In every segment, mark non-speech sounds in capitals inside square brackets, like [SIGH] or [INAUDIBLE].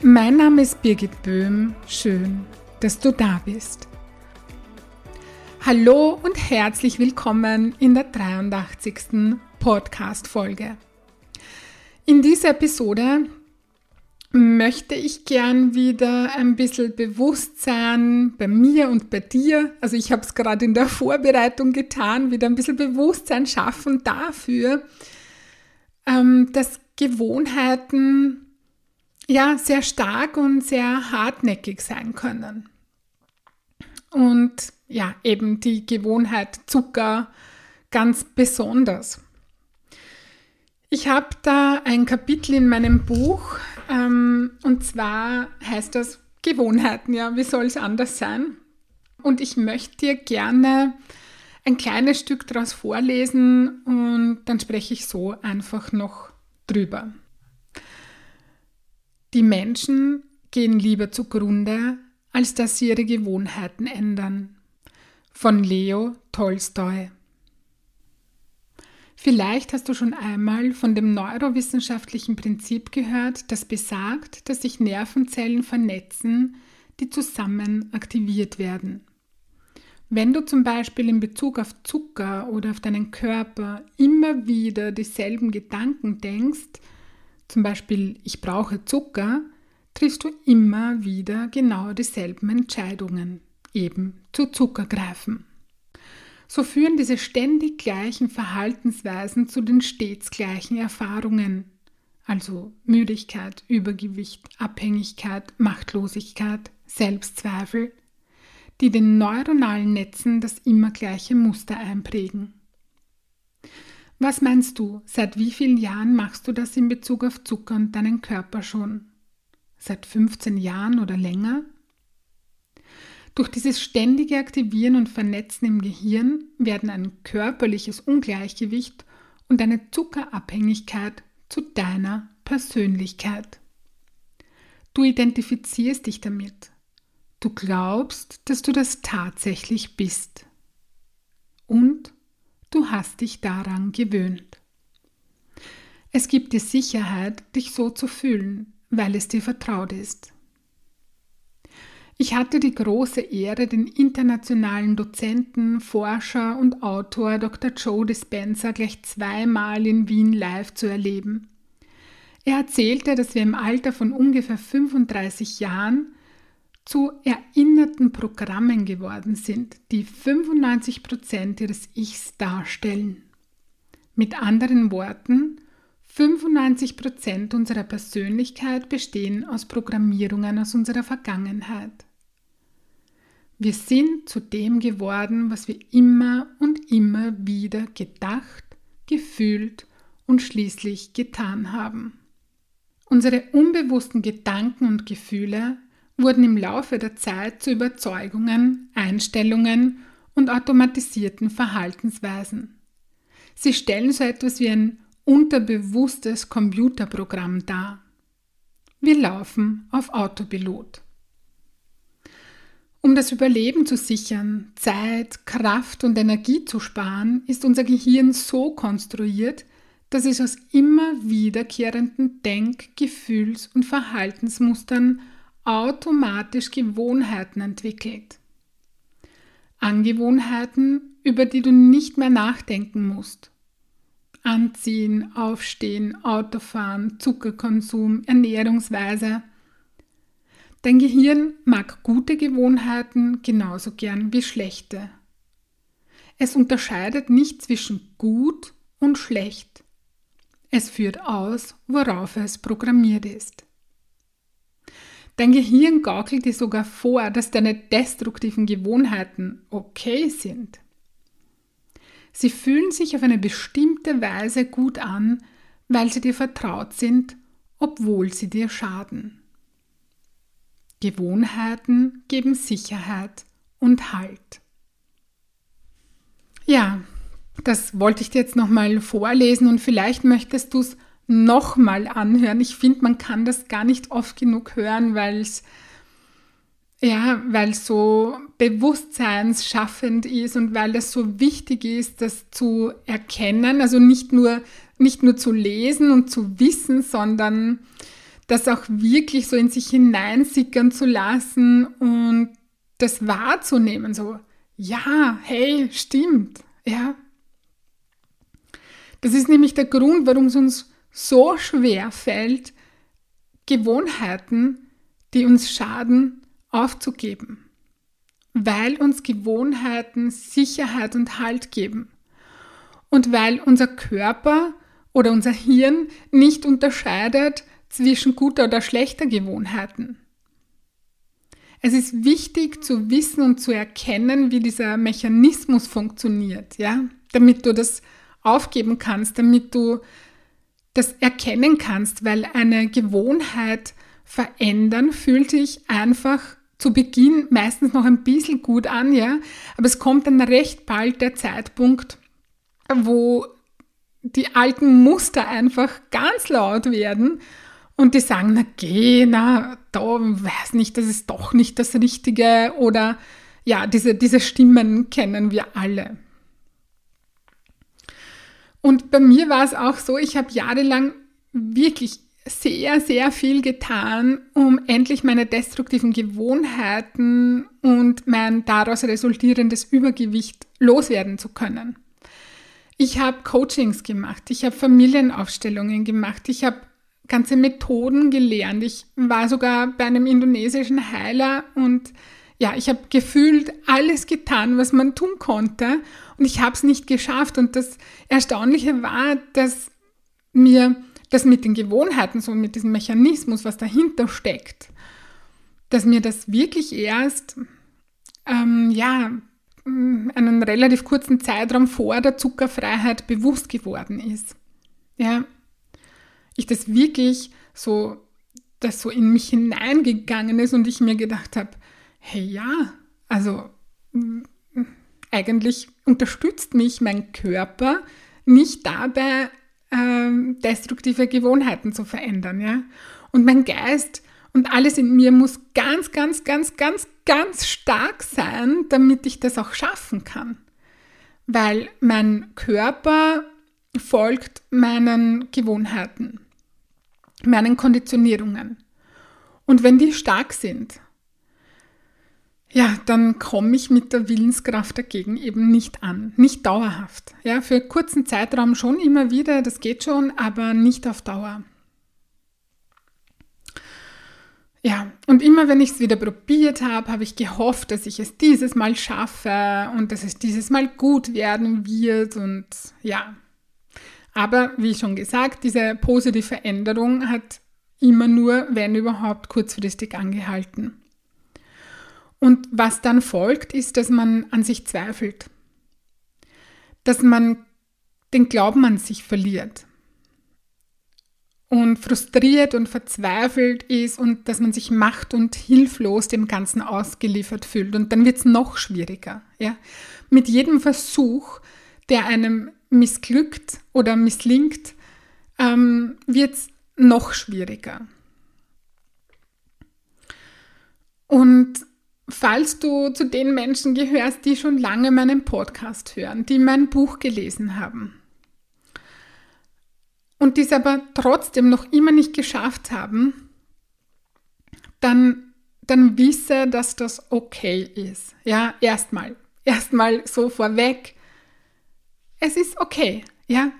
Mein Name ist Birgit Böhm. Schön, dass du da bist. Hallo und herzlich willkommen in der 83. Podcast-Folge. In dieser Episode möchte ich gern wieder ein bisschen Bewusstsein bei mir und bei dir, also ich habe es gerade in der Vorbereitung getan, wieder ein bisschen Bewusstsein schaffen dafür, ähm, dass Gewohnheiten ja sehr stark und sehr hartnäckig sein können. Und ja, eben die Gewohnheit Zucker ganz besonders. Ich habe da ein Kapitel in meinem Buch ähm, und zwar heißt das Gewohnheiten, ja, wie soll es anders sein? Und ich möchte dir gerne ein kleines Stück daraus vorlesen und dann spreche ich so einfach noch drüber. Die Menschen gehen lieber zugrunde, als dass sie ihre Gewohnheiten ändern. Von Leo Tolstoi. Vielleicht hast du schon einmal von dem neurowissenschaftlichen Prinzip gehört, das besagt, dass sich Nervenzellen vernetzen, die zusammen aktiviert werden. Wenn du zum Beispiel in Bezug auf Zucker oder auf deinen Körper immer wieder dieselben Gedanken denkst, zum Beispiel ich brauche Zucker, triffst du immer wieder genau dieselben Entscheidungen, eben zu Zucker greifen. So führen diese ständig gleichen Verhaltensweisen zu den stets gleichen Erfahrungen, also Müdigkeit, Übergewicht, Abhängigkeit, Machtlosigkeit, Selbstzweifel, die den neuronalen Netzen das immer gleiche Muster einprägen. Was meinst du, seit wie vielen Jahren machst du das in Bezug auf Zucker und deinen Körper schon? Seit 15 Jahren oder länger? Durch dieses ständige Aktivieren und Vernetzen im Gehirn werden ein körperliches Ungleichgewicht und eine Zuckerabhängigkeit zu deiner Persönlichkeit. Du identifizierst dich damit. Du glaubst, dass du das tatsächlich bist. Und Du hast dich daran gewöhnt. Es gibt dir Sicherheit, dich so zu fühlen, weil es dir vertraut ist. Ich hatte die große Ehre, den internationalen Dozenten, Forscher und Autor Dr. Joe Dispenza gleich zweimal in Wien live zu erleben. Er erzählte, dass wir im Alter von ungefähr 35 Jahren zu erinnerten Programmen geworden sind, die 95 Prozent ihres Ichs darstellen. Mit anderen Worten, 95 Prozent unserer Persönlichkeit bestehen aus Programmierungen aus unserer Vergangenheit. Wir sind zu dem geworden, was wir immer und immer wieder gedacht, gefühlt und schließlich getan haben. Unsere unbewussten Gedanken und Gefühle wurden im Laufe der Zeit zu Überzeugungen, Einstellungen und automatisierten Verhaltensweisen. Sie stellen so etwas wie ein unterbewusstes Computerprogramm dar. Wir laufen auf Autopilot. Um das Überleben zu sichern, Zeit, Kraft und Energie zu sparen, ist unser Gehirn so konstruiert, dass es aus immer wiederkehrenden Denk-, Gefühls- und Verhaltensmustern automatisch Gewohnheiten entwickelt. Angewohnheiten, über die du nicht mehr nachdenken musst. Anziehen, Aufstehen, Autofahren, Zuckerkonsum, Ernährungsweise. Dein Gehirn mag gute Gewohnheiten genauso gern wie schlechte. Es unterscheidet nicht zwischen gut und schlecht. Es führt aus, worauf es programmiert ist. Dein Gehirn gaukelt dir sogar vor, dass deine destruktiven Gewohnheiten okay sind. Sie fühlen sich auf eine bestimmte Weise gut an, weil sie dir vertraut sind obwohl sie dir schaden. Gewohnheiten geben Sicherheit und Halt. Ja, das wollte ich dir jetzt nochmal vorlesen und vielleicht möchtest du es nochmal anhören. Ich finde, man kann das gar nicht oft genug hören, weil es ja, weil so bewusstseinsschaffend ist und weil es so wichtig ist, das zu erkennen, also nicht nur, nicht nur zu lesen und zu wissen, sondern das auch wirklich so in sich hineinsickern zu lassen und das wahrzunehmen, so, ja, hey, stimmt, ja. Das ist nämlich der Grund, warum es uns so schwer fällt, Gewohnheiten, die uns schaden, aufzugeben, weil uns Gewohnheiten Sicherheit und Halt geben. Und weil unser Körper oder unser Hirn nicht unterscheidet zwischen guter oder schlechter Gewohnheiten. Es ist wichtig zu wissen und zu erkennen, wie dieser Mechanismus funktioniert, ja, damit du das aufgeben kannst, damit du das erkennen kannst, weil eine Gewohnheit verändern fühlt sich einfach zu Beginn meistens noch ein bisschen gut an, ja, aber es kommt dann recht bald der Zeitpunkt, wo die alten Muster einfach ganz laut werden und die sagen, na geh, na, da weiß nicht, das ist doch nicht das Richtige oder ja, diese, diese Stimmen kennen wir alle. Und bei mir war es auch so, ich habe jahrelang wirklich sehr, sehr viel getan, um endlich meine destruktiven Gewohnheiten und mein daraus resultierendes Übergewicht loswerden zu können. Ich habe Coachings gemacht, ich habe Familienaufstellungen gemacht, ich habe ganze Methoden gelernt. Ich war sogar bei einem indonesischen Heiler und ja, ich habe gefühlt alles getan, was man tun konnte und ich habe es nicht geschafft. Und das Erstaunliche war, dass mir das mit den Gewohnheiten, so mit diesem Mechanismus, was dahinter steckt, dass mir das wirklich erst, ähm, ja, einen relativ kurzen Zeitraum vor der Zuckerfreiheit bewusst geworden ist. Ja, ich das wirklich so, das so in mich hineingegangen ist und ich mir gedacht habe, hey ja, also eigentlich unterstützt mich mein Körper nicht dabei, ähm, destruktive Gewohnheiten zu verändern, ja. Und mein Geist und alles in mir muss ganz, ganz, ganz, ganz, ganz stark sein, damit ich das auch schaffen kann. Weil mein Körper folgt meinen Gewohnheiten, meinen Konditionierungen. Und wenn die stark sind, ja, dann komme ich mit der Willenskraft dagegen eben nicht an. Nicht dauerhaft. Ja, für kurzen Zeitraum schon immer wieder, das geht schon, aber nicht auf Dauer. Ja, und immer wenn ich es wieder probiert habe, habe ich gehofft, dass ich es dieses Mal schaffe und dass es dieses Mal gut werden wird und ja. Aber wie schon gesagt, diese positive Veränderung hat immer nur, wenn überhaupt, kurzfristig angehalten. Und was dann folgt, ist, dass man an sich zweifelt, dass man den Glauben an sich verliert und frustriert und verzweifelt ist und dass man sich macht und hilflos dem Ganzen ausgeliefert fühlt. Und dann wird es noch schwieriger. Ja? Mit jedem Versuch, der einem missglückt oder misslingt, ähm, wird es noch schwieriger. Und Falls du zu den Menschen gehörst, die schon lange meinen Podcast hören, die mein Buch gelesen haben und dies aber trotzdem noch immer nicht geschafft haben, dann, dann wisse, dass das okay ist. Ja, erstmal, erstmal so vorweg. Es ist okay, ja.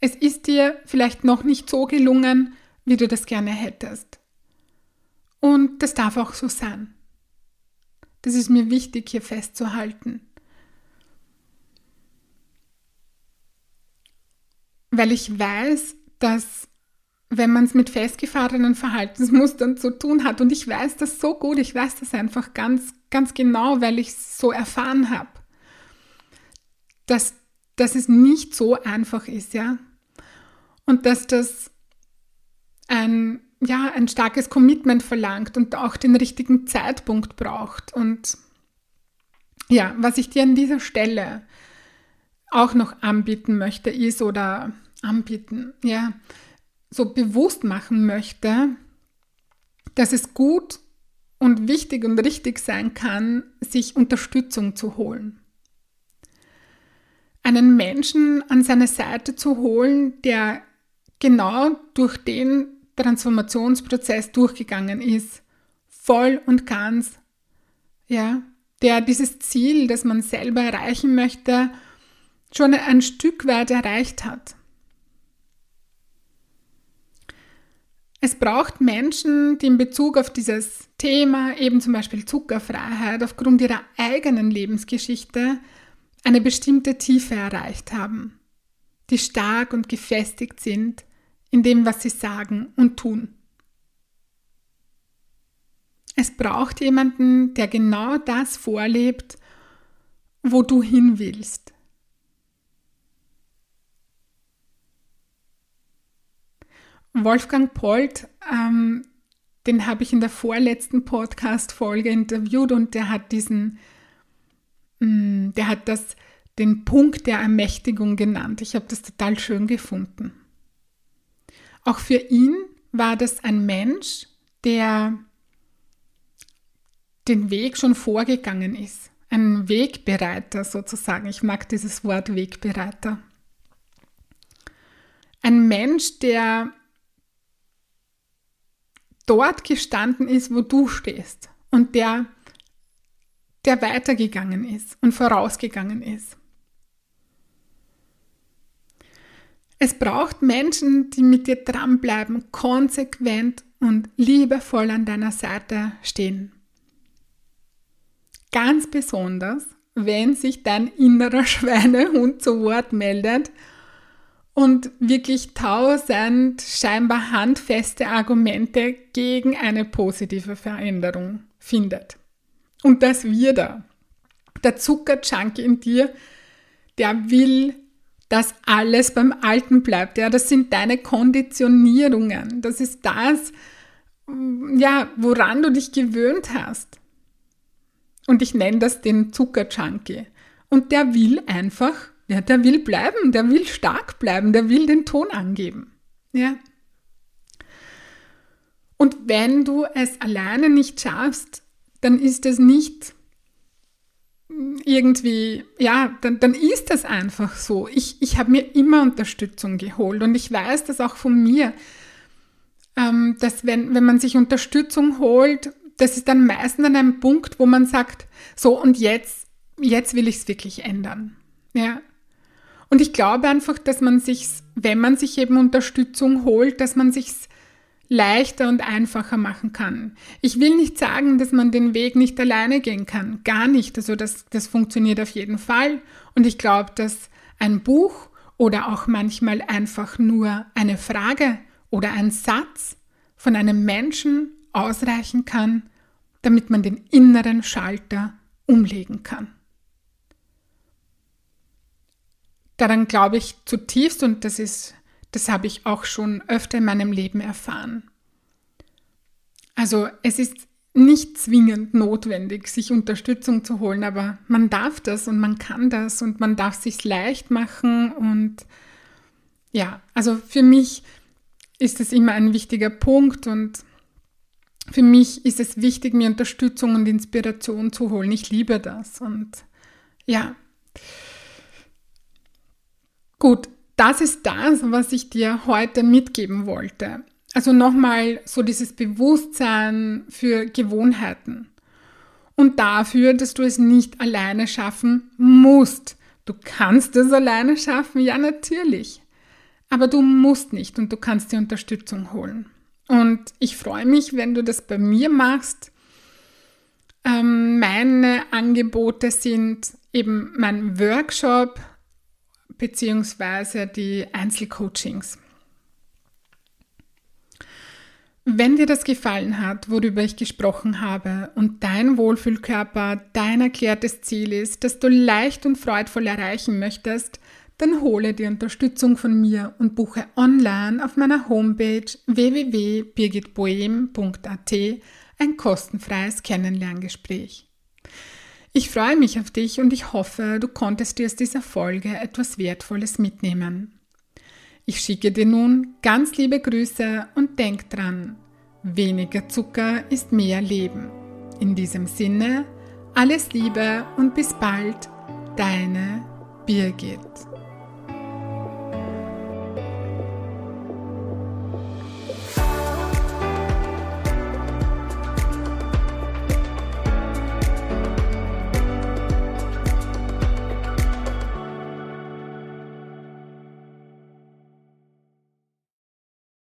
Es ist dir vielleicht noch nicht so gelungen, wie du das gerne hättest. Und das darf auch so sein. Das ist mir wichtig hier festzuhalten. Weil ich weiß, dass wenn man es mit festgefahrenen Verhaltensmustern zu tun hat, und ich weiß das so gut, ich weiß das einfach ganz, ganz genau, weil ich es so erfahren habe, dass, dass es nicht so einfach ist, ja. Und dass das ein, ja, ein starkes Commitment verlangt und auch den richtigen Zeitpunkt braucht. Und ja, was ich dir an dieser Stelle auch noch anbieten möchte, ist oder anbieten, ja, so bewusst machen möchte, dass es gut und wichtig und richtig sein kann, sich Unterstützung zu holen. Einen Menschen an seine Seite zu holen, der genau durch den Transformationsprozess durchgegangen ist, voll und ganz, ja, der dieses Ziel, das man selber erreichen möchte, schon ein Stück weit erreicht hat. Es braucht Menschen, die in Bezug auf dieses Thema, eben zum Beispiel Zuckerfreiheit, aufgrund ihrer eigenen Lebensgeschichte eine bestimmte Tiefe erreicht haben, die stark und gefestigt sind in dem, was sie sagen und tun. Es braucht jemanden, der genau das vorlebt, wo du hin willst. Wolfgang Polt, ähm, den habe ich in der vorletzten Podcast-Folge interviewt und der hat diesen, mh, mm, der hat das den Punkt der Ermächtigung genannt. Ich habe das total schön gefunden. Auch für ihn war das ein Mensch, der den Weg schon vorgegangen ist. Ein Wegbereiter sozusagen. Ich mag dieses Wort Wegbereiter. Ein Mensch, der dort gestanden ist, wo du stehst und der, der weitergegangen ist und vorausgegangen ist. Es braucht Menschen, die mit dir dranbleiben, konsequent und liebevoll an deiner Seite stehen. Ganz besonders, wenn sich dein innerer [LAUGHS] Schweinehund zu Wort meldet und wirklich tausend scheinbar handfeste Argumente gegen eine positive Veränderung findet. Und das wird er. Der Zuckerjunkie in dir, der will, dass alles beim Alten bleibt. Ja, das sind deine Konditionierungen. Das ist das, ja, woran du dich gewöhnt hast. Und ich nenne das den Zuckerjunkie. Und der will einfach ja, der will bleiben, der will stark bleiben, der will den Ton angeben. Ja. Und wenn du es alleine nicht schaffst, dann ist es nicht irgendwie, ja, dann, dann ist das einfach so. Ich, ich habe mir immer Unterstützung geholt und ich weiß das auch von mir, ähm, dass wenn, wenn man sich Unterstützung holt, das ist dann meistens an einem Punkt, wo man sagt, so und jetzt, jetzt will ich es wirklich ändern. Ja, und ich glaube einfach, dass man sich, wenn man sich eben Unterstützung holt, dass man sich leichter und einfacher machen kann. Ich will nicht sagen, dass man den Weg nicht alleine gehen kann. Gar nicht. Also das, das funktioniert auf jeden Fall. Und ich glaube, dass ein Buch oder auch manchmal einfach nur eine Frage oder ein Satz von einem Menschen ausreichen kann, damit man den inneren Schalter umlegen kann. Daran glaube ich zutiefst und das ist, das habe ich auch schon öfter in meinem Leben erfahren. Also es ist nicht zwingend notwendig, sich Unterstützung zu holen, aber man darf das und man kann das und man darf sich leicht machen und ja, also für mich ist es immer ein wichtiger Punkt und für mich ist es wichtig, mir Unterstützung und Inspiration zu holen. Ich liebe das und ja. Gut, das ist das, was ich dir heute mitgeben wollte. Also nochmal so dieses Bewusstsein für Gewohnheiten. Und dafür, dass du es nicht alleine schaffen musst. Du kannst es alleine schaffen, ja natürlich. Aber du musst nicht und du kannst dir Unterstützung holen. Und ich freue mich, wenn du das bei mir machst. Ähm, meine Angebote sind eben mein Workshop beziehungsweise die Einzelcoachings. Wenn dir das gefallen hat, worüber ich gesprochen habe und dein Wohlfühlkörper dein erklärtes Ziel ist, das du leicht und freudvoll erreichen möchtest, dann hole die Unterstützung von mir und buche online auf meiner Homepage www.birgitboehm.at ein kostenfreies Kennenlerngespräch. Ich freue mich auf dich und ich hoffe, du konntest dir aus dieser Folge etwas Wertvolles mitnehmen. Ich schicke dir nun ganz liebe Grüße und denk dran, weniger Zucker ist mehr Leben. In diesem Sinne, alles Liebe und bis bald, deine Birgit.